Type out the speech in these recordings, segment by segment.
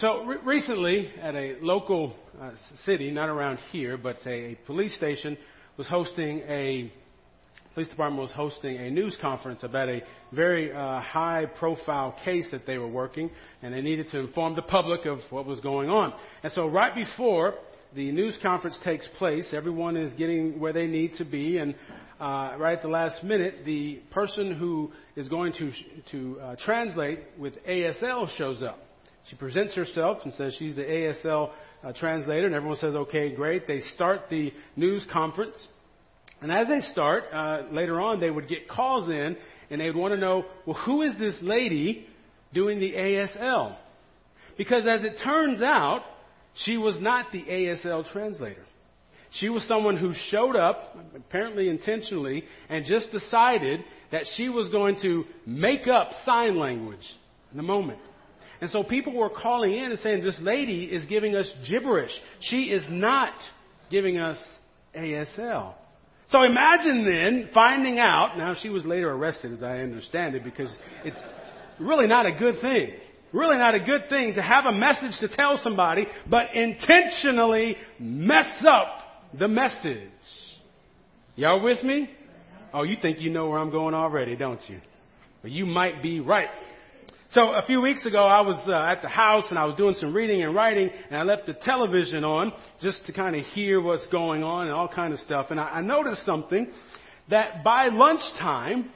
So re- recently, at a local uh, city, not around here, but a, a police station was hosting a police department was hosting a news conference about a very uh, high-profile case that they were working, and they needed to inform the public of what was going on. And so, right before the news conference takes place, everyone is getting where they need to be, and uh, right at the last minute, the person who is going to to uh, translate with ASL shows up. She presents herself and says she's the ASL uh, translator, and everyone says, okay, great. They start the news conference. And as they start, uh, later on, they would get calls in, and they would want to know, well, who is this lady doing the ASL? Because as it turns out, she was not the ASL translator. She was someone who showed up, apparently intentionally, and just decided that she was going to make up sign language in the moment. And so people were calling in and saying, This lady is giving us gibberish. She is not giving us ASL. So imagine then finding out, now she was later arrested as I understand it, because it's really not a good thing. Really not a good thing to have a message to tell somebody, but intentionally mess up the message. Y'all with me? Oh, you think you know where I'm going already, don't you? But you might be right. So a few weeks ago, I was uh, at the house and I was doing some reading and writing, and I left the television on just to kind of hear what's going on and all kind of stuff. And I, I noticed something that by lunchtime,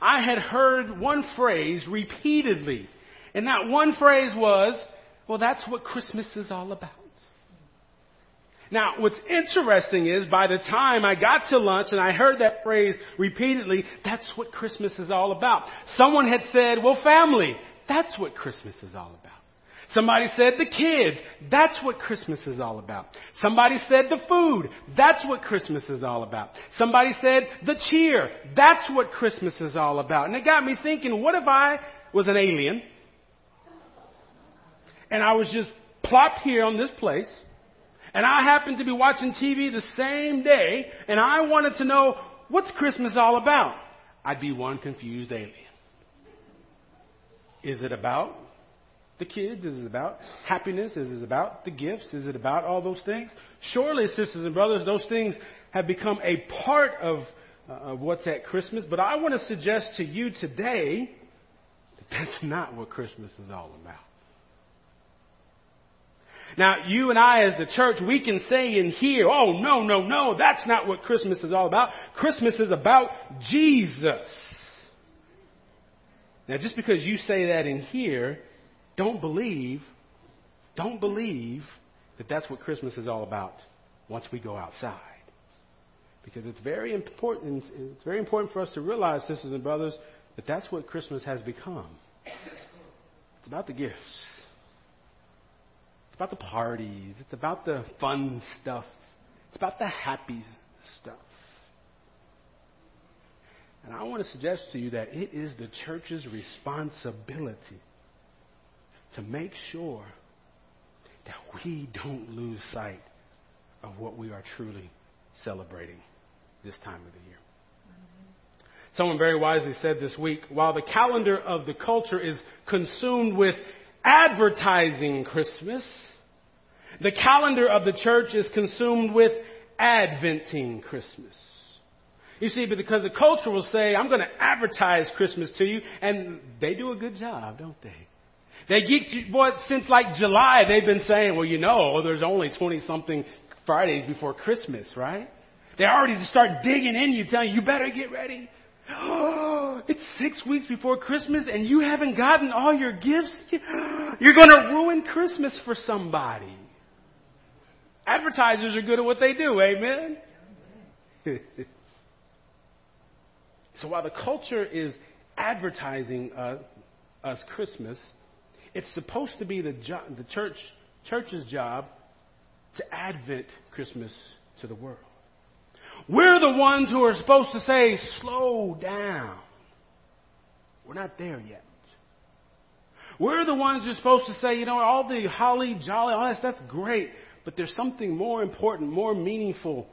I had heard one phrase repeatedly, and that one phrase was, "Well, that's what Christmas is all about." Now, what's interesting is by the time I got to lunch and I heard that phrase repeatedly, that's what Christmas is all about. Someone had said, well, family, that's what Christmas is all about. Somebody said the kids, that's what Christmas is all about. Somebody said the food, that's what Christmas is all about. Somebody said the cheer, that's what Christmas is all about. And it got me thinking, what if I was an alien and I was just plopped here on this place and I happened to be watching TV the same day, and I wanted to know what's Christmas all about. I'd be one confused alien. Is it about the kids? Is it about happiness? Is it about the gifts? Is it about all those things? Surely, sisters and brothers, those things have become a part of, uh, of what's at Christmas. But I want to suggest to you today that that's not what Christmas is all about. Now, you and I as the church, we can say in here, oh, no, no, no, that's not what Christmas is all about. Christmas is about Jesus. Now, just because you say that in here, don't believe, don't believe that that's what Christmas is all about once we go outside. Because it's very important, it's very important for us to realize, sisters and brothers, that that's what Christmas has become. It's about the gifts. It's about the parties. It's about the fun stuff. It's about the happy stuff. And I want to suggest to you that it is the church's responsibility to make sure that we don't lose sight of what we are truly celebrating this time of the year. Someone very wisely said this week while the calendar of the culture is consumed with advertising Christmas. The calendar of the church is consumed with adventing Christmas. You see, because the culture will say, I'm going to advertise Christmas to you, and they do a good job, don't they? They get you, boy, since like July, they've been saying, well, you know, there's only 20 something Fridays before Christmas, right? They already start digging in you, telling you, you better get ready. Oh, It's six weeks before Christmas and you haven't gotten all your gifts. You're going to ruin Christmas for somebody. Advertisers are good at what they do, amen? so while the culture is advertising uh, us Christmas, it's supposed to be the, jo- the church, church's job to advent Christmas to the world. We're the ones who are supposed to say, slow down. We're not there yet. We're the ones who are supposed to say, you know, all the holly, jolly, all that, that's great. But there's something more important, more meaningful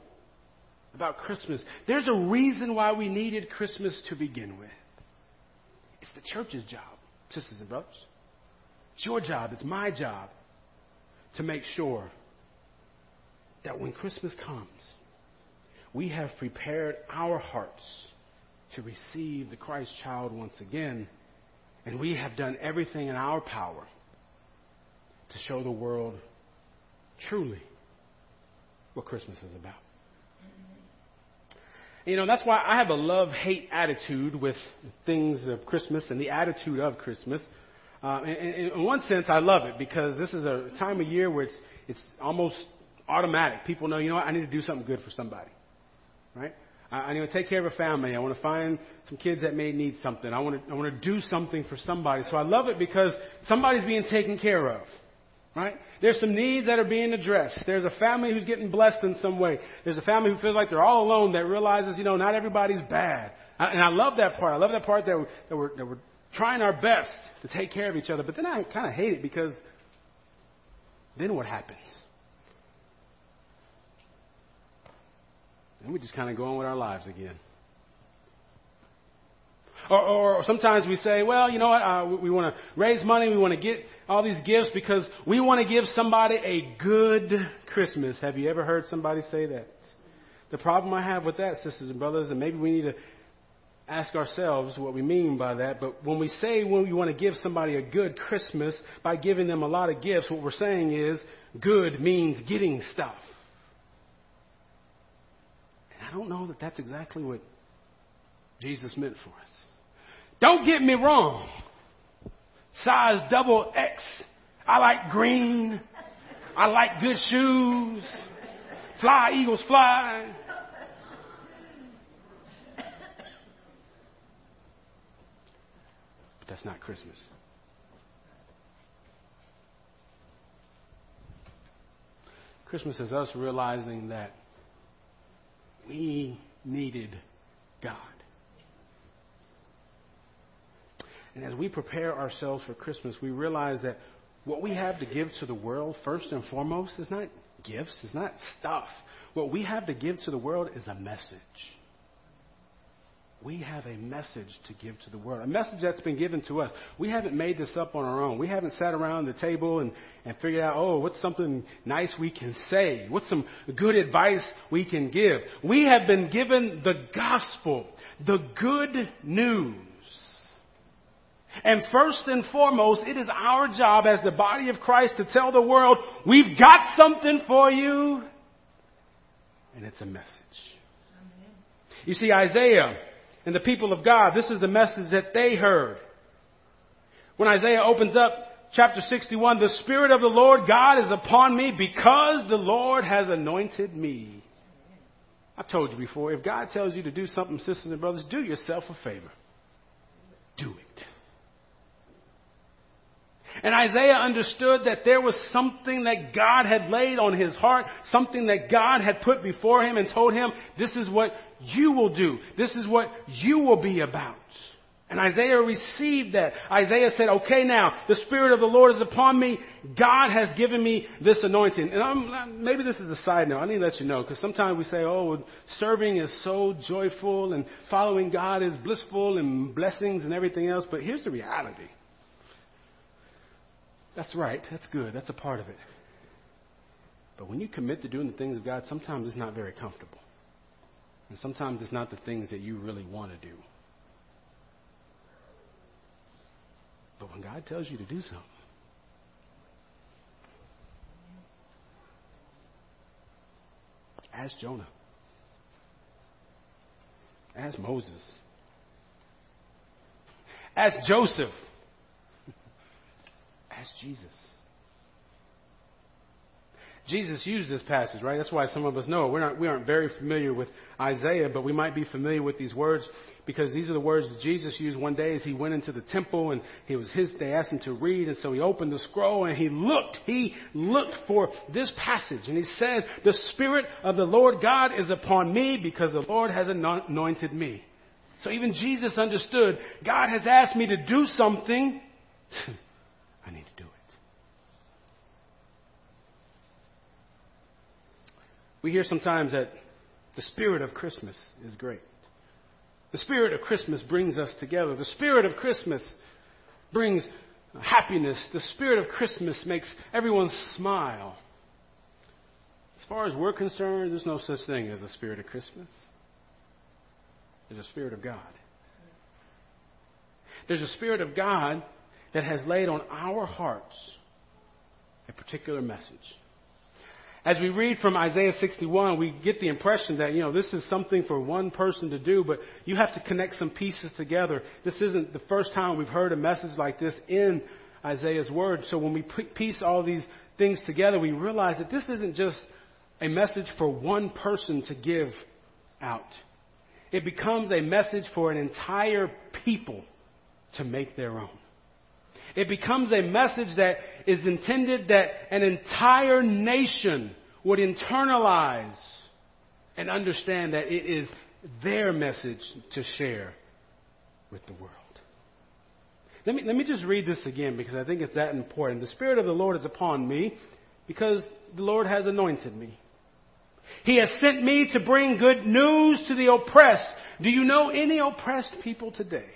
about Christmas. There's a reason why we needed Christmas to begin with. It's the church's job, sisters and brothers. It's your job, it's my job to make sure that when Christmas comes, we have prepared our hearts to receive the Christ child once again, and we have done everything in our power to show the world truly what Christmas is about. You know, that's why I have a love hate attitude with things of Christmas and the attitude of Christmas. Uh, in, one sense, I love it because this is a time of year where it's, it's almost automatic. People know, you know what, I need to do something good for somebody. Right? I, I need to take care of a family. I want to find some kids that may need something. I want to, I want to do something for somebody. So I love it because somebody's being taken care of. Right? There's some needs that are being addressed. There's a family who's getting blessed in some way. There's a family who feels like they're all alone that realizes, you know, not everybody's bad. And I love that part. I love that part that we're, that we're, that we're trying our best to take care of each other. But then I kind of hate it because then what happens? Then we just kind of go on with our lives again. Or, or sometimes we say, well, you know what, uh, we, we want to raise money, we want to get all these gifts because we want to give somebody a good Christmas. Have you ever heard somebody say that? The problem I have with that, sisters and brothers, and maybe we need to ask ourselves what we mean by that. But when we say when we want to give somebody a good Christmas by giving them a lot of gifts, what we're saying is good means getting stuff. I don't know that that's exactly what Jesus meant for us. Don't get me wrong. Size double X. I like green. I like good shoes. Fly, Eagles, fly. But that's not Christmas. Christmas is us realizing that we needed God. And as we prepare ourselves for Christmas, we realize that what we have to give to the world, first and foremost, is not gifts, is not stuff. What we have to give to the world is a message. We have a message to give to the world, a message that's been given to us. We haven't made this up on our own. We haven't sat around the table and, and figured out, oh, what's something nice we can say? What's some good advice we can give? We have been given the gospel, the good news. And first and foremost, it is our job as the body of Christ to tell the world, we've got something for you. And it's a message. You see, Isaiah and the people of God, this is the message that they heard. When Isaiah opens up chapter 61, the Spirit of the Lord God is upon me because the Lord has anointed me. I've told you before, if God tells you to do something, sisters and brothers, do yourself a favor. Do it. And Isaiah understood that there was something that God had laid on his heart, something that God had put before him and told him, this is what you will do. This is what you will be about. And Isaiah received that. Isaiah said, okay now, the Spirit of the Lord is upon me. God has given me this anointing. And I'm, maybe this is a side note. I need to let you know, because sometimes we say, oh, serving is so joyful and following God is blissful and blessings and everything else. But here's the reality. That's right. That's good. That's a part of it. But when you commit to doing the things of God, sometimes it's not very comfortable. And sometimes it's not the things that you really want to do. But when God tells you to do something, ask Jonah. Ask Moses. Ask Joseph. Jesus. Jesus used this passage, right? That's why some of us know We're not, we aren't very familiar with Isaiah, but we might be familiar with these words because these are the words that Jesus used one day as he went into the temple and he was his, they asked him to read and so he opened the scroll and he looked, he looked for this passage and he said, the Spirit of the Lord God is upon me because the Lord has anointed me. So even Jesus understood, God has asked me to do something. I need to do it. We hear sometimes that the spirit of Christmas is great. The spirit of Christmas brings us together. The spirit of Christmas brings happiness. The spirit of Christmas makes everyone smile. As far as we're concerned, there's no such thing as a spirit of Christmas. There's a spirit of God. There's a spirit of God that has laid on our hearts a particular message. As we read from Isaiah 61, we get the impression that, you know, this is something for one person to do, but you have to connect some pieces together. This isn't the first time we've heard a message like this in Isaiah's word. So when we piece all these things together, we realize that this isn't just a message for one person to give out. It becomes a message for an entire people to make their own. It becomes a message that is intended that an entire nation would internalize and understand that it is their message to share with the world. Let me, let me just read this again because I think it's that important. The Spirit of the Lord is upon me because the Lord has anointed me. He has sent me to bring good news to the oppressed. Do you know any oppressed people today?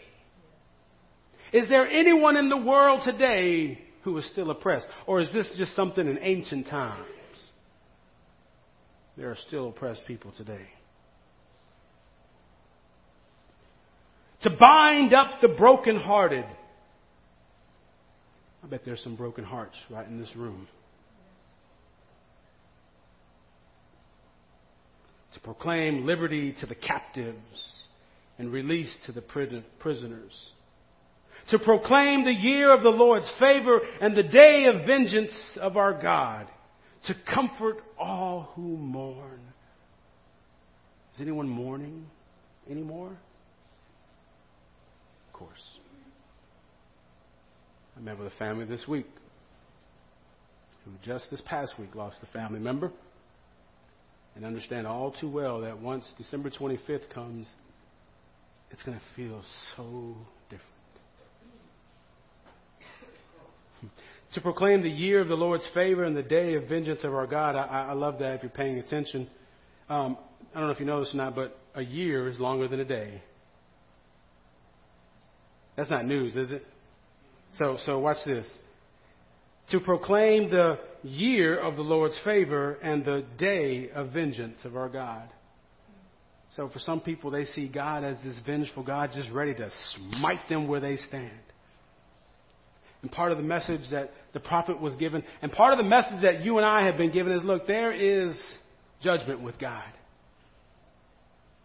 Is there anyone in the world today who is still oppressed? Or is this just something in ancient times? There are still oppressed people today. To bind up the brokenhearted. I bet there's some broken hearts right in this room. To proclaim liberty to the captives and release to the prisoners to proclaim the year of the Lord's favor and the day of vengeance of our God, to comfort all who mourn. Is anyone mourning anymore? Of course. I with a family this week who just this past week lost a family member and understand all too well that once December 25th comes, it's going to feel so different. To proclaim the year of the Lord's favor and the day of vengeance of our God. I, I love that if you're paying attention. Um, I don't know if you know this or not, but a year is longer than a day. That's not news, is it? So, so watch this. To proclaim the year of the Lord's favor and the day of vengeance of our God. So for some people, they see God as this vengeful God just ready to smite them where they stand and part of the message that the prophet was given, and part of the message that you and I have been given is look, there is judgment with God.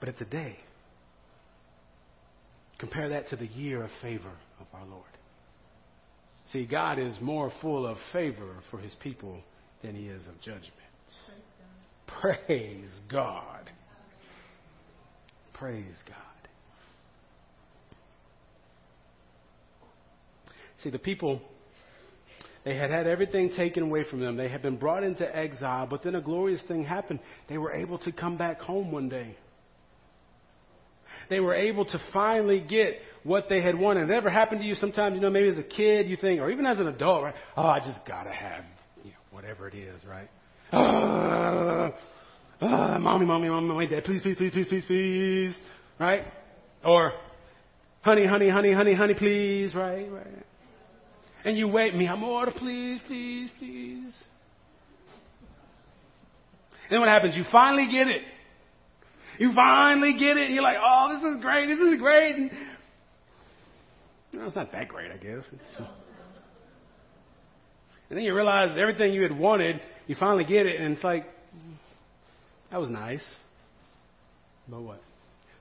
But it's a day. Compare that to the year of favor of our Lord. See, God is more full of favor for his people than he is of judgment. Praise God. Praise God. See, the people, they had had everything taken away from them. They had been brought into exile, but then a glorious thing happened. They were able to come back home one day. They were able to finally get what they had wanted. It ever happened to you sometimes, you know, maybe as a kid you think, or even as an adult, right? Oh, I just gotta have, you know, whatever it is, right? Uh, mommy, mommy, mommy, mommy, dad, please, please, please, please, please, please, right? Or, honey, honey, honey, honey, honey, please, right, right. And you wait me, I'm order, please, please, please. And then what happens? You finally get it. You finally get it, and you're like, oh, this is great, this is great. And, no, it's not that great, I guess. It's, uh, and then you realize everything you had wanted, you finally get it, and it's like, that was nice. But what?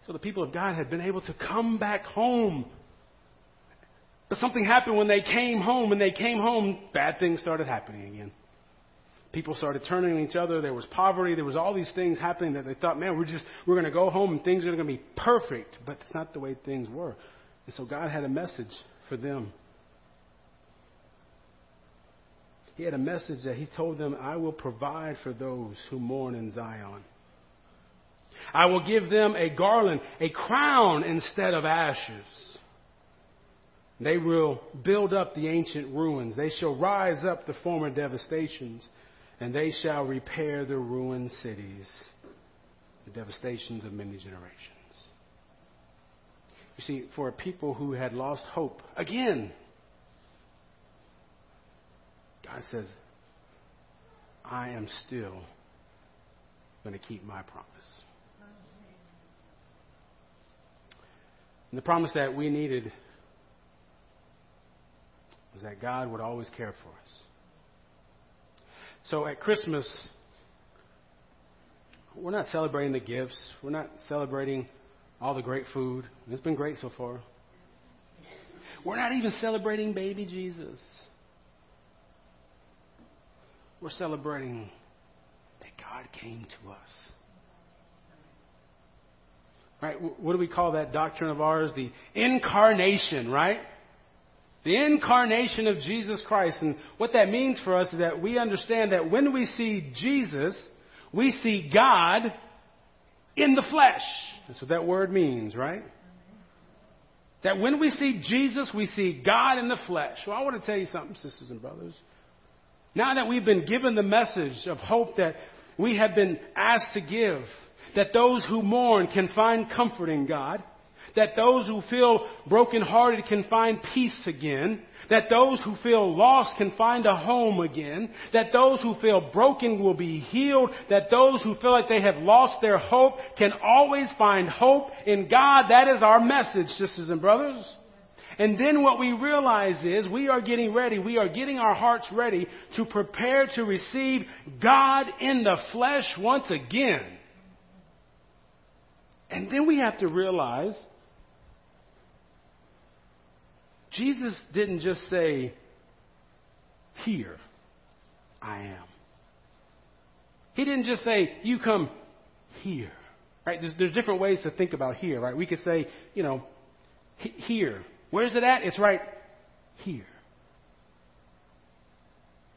So the people of God had been able to come back home but something happened when they came home. When they came home, bad things started happening again. People started turning on each other. There was poverty. There was all these things happening that they thought, man, we're just, we're going to go home and things are going to be perfect. But that's not the way things were. And so God had a message for them. He had a message that He told them, I will provide for those who mourn in Zion. I will give them a garland, a crown instead of ashes. They will build up the ancient ruins. They shall rise up the former devastations, and they shall repair the ruined cities, the devastations of many generations. You see, for a people who had lost hope, again, God says, I am still going to keep my promise. And the promise that we needed was that God would always care for us. So at Christmas, we're not celebrating the gifts. We're not celebrating all the great food. It's been great so far. We're not even celebrating baby Jesus. We're celebrating that God came to us. Right? What do we call that doctrine of ours? The incarnation, right? The incarnation of Jesus Christ. And what that means for us is that we understand that when we see Jesus, we see God in the flesh. That's what that word means, right? That when we see Jesus, we see God in the flesh. Well, I want to tell you something, sisters and brothers. Now that we've been given the message of hope that we have been asked to give, that those who mourn can find comfort in God, that those who feel brokenhearted can find peace again, that those who feel lost can find a home again, that those who feel broken will be healed, that those who feel like they have lost their hope can always find hope in God. That is our message, sisters and brothers. And then what we realize is we are getting ready, we are getting our hearts ready to prepare to receive God in the flesh once again. And then we have to realize Jesus didn't just say, Here I am. He didn't just say, You come here. Right? There's, there's different ways to think about here, right? We could say, you know, here. Where's it at? It's right here.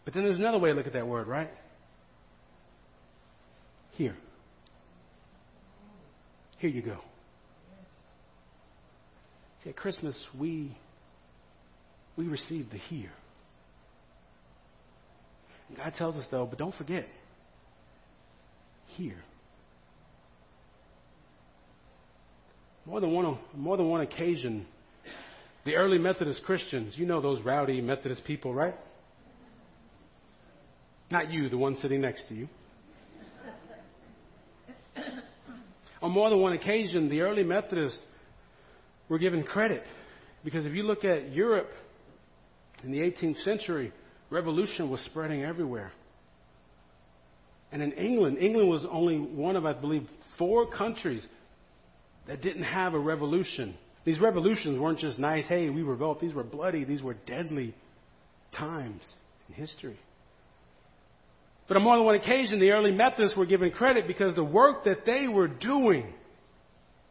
But then there's another way to look at that word, right? Here. Here you go. See, at Christmas, we, we receive the here. And God tells us, though, but don't forget, here. More than one, more than one occasion, the early Methodist Christians, you know those rowdy Methodist people, right? Not you, the one sitting next to you. On more than one occasion, the early Methodists were given credit because if you look at Europe in the 18th century, revolution was spreading everywhere. And in England, England was only one of, I believe, four countries that didn't have a revolution these revolutions weren't just nice, hey, we revolt. These were bloody, these were deadly times in history. But on more than one occasion, the early Methodists were given credit because the work that they were doing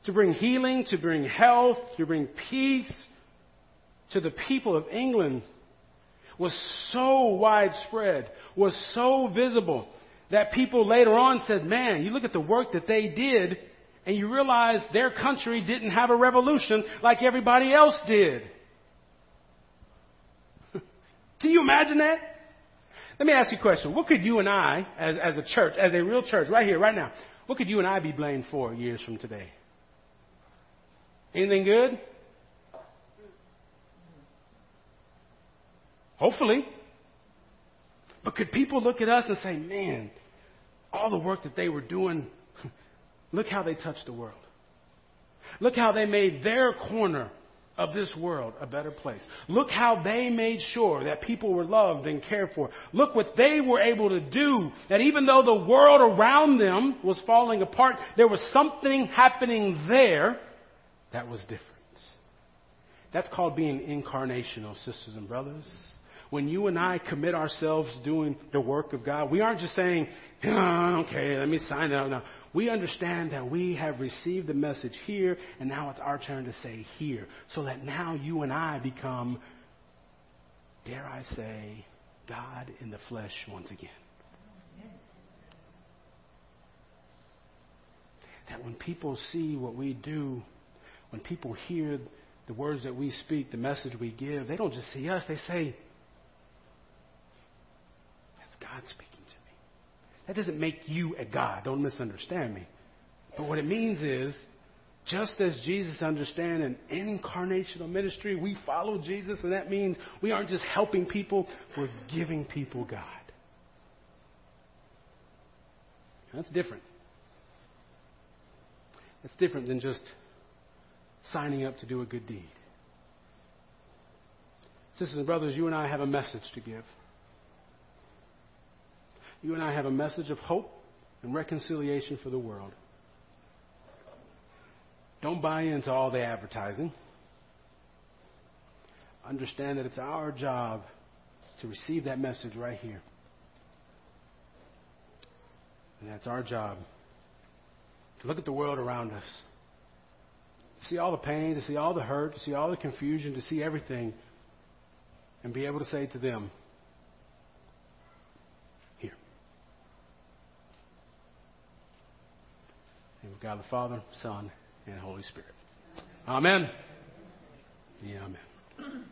to bring healing, to bring health, to bring peace to the people of England was so widespread, was so visible, that people later on said, man, you look at the work that they did and you realize their country didn't have a revolution like everybody else did. Can you imagine that? Let me ask you a question. What could you and I, as, as a church, as a real church, right here, right now, what could you and I be blamed for years from today? Anything good? Hopefully. But could people look at us and say, man, all the work that they were doing Look how they touched the world. Look how they made their corner of this world a better place. Look how they made sure that people were loved and cared for. Look what they were able to do. That even though the world around them was falling apart, there was something happening there that was different. That's called being incarnational, sisters and brothers. When you and I commit ourselves doing the work of God, we aren't just saying, oh, okay, let me sign up. No. We understand that we have received the message here, and now it's our turn to say here. So that now you and I become, dare I say, God in the flesh once again. That when people see what we do, when people hear the words that we speak, the message we give, they don't just see us, they say, God speaking. to me. That doesn't make you a God. Don't misunderstand me. But what it means is Just as Jesus understands an incarnational ministry, we follow Jesus, and that means we aren't just helping people, we're giving people God. That's different. That's different than just signing up to do a good deed. Sisters and brothers, you and I have a message to give. You and I have a message of hope and reconciliation for the world. Don't buy into all the advertising. Understand that it's our job to receive that message right here. And that's our job to look at the world around us, to see all the pain, to see all the hurt, to see all the confusion, to see everything, and be able to say to them, Here. In God the Father, Son, and Holy Spirit. Amen. Yeah, amen.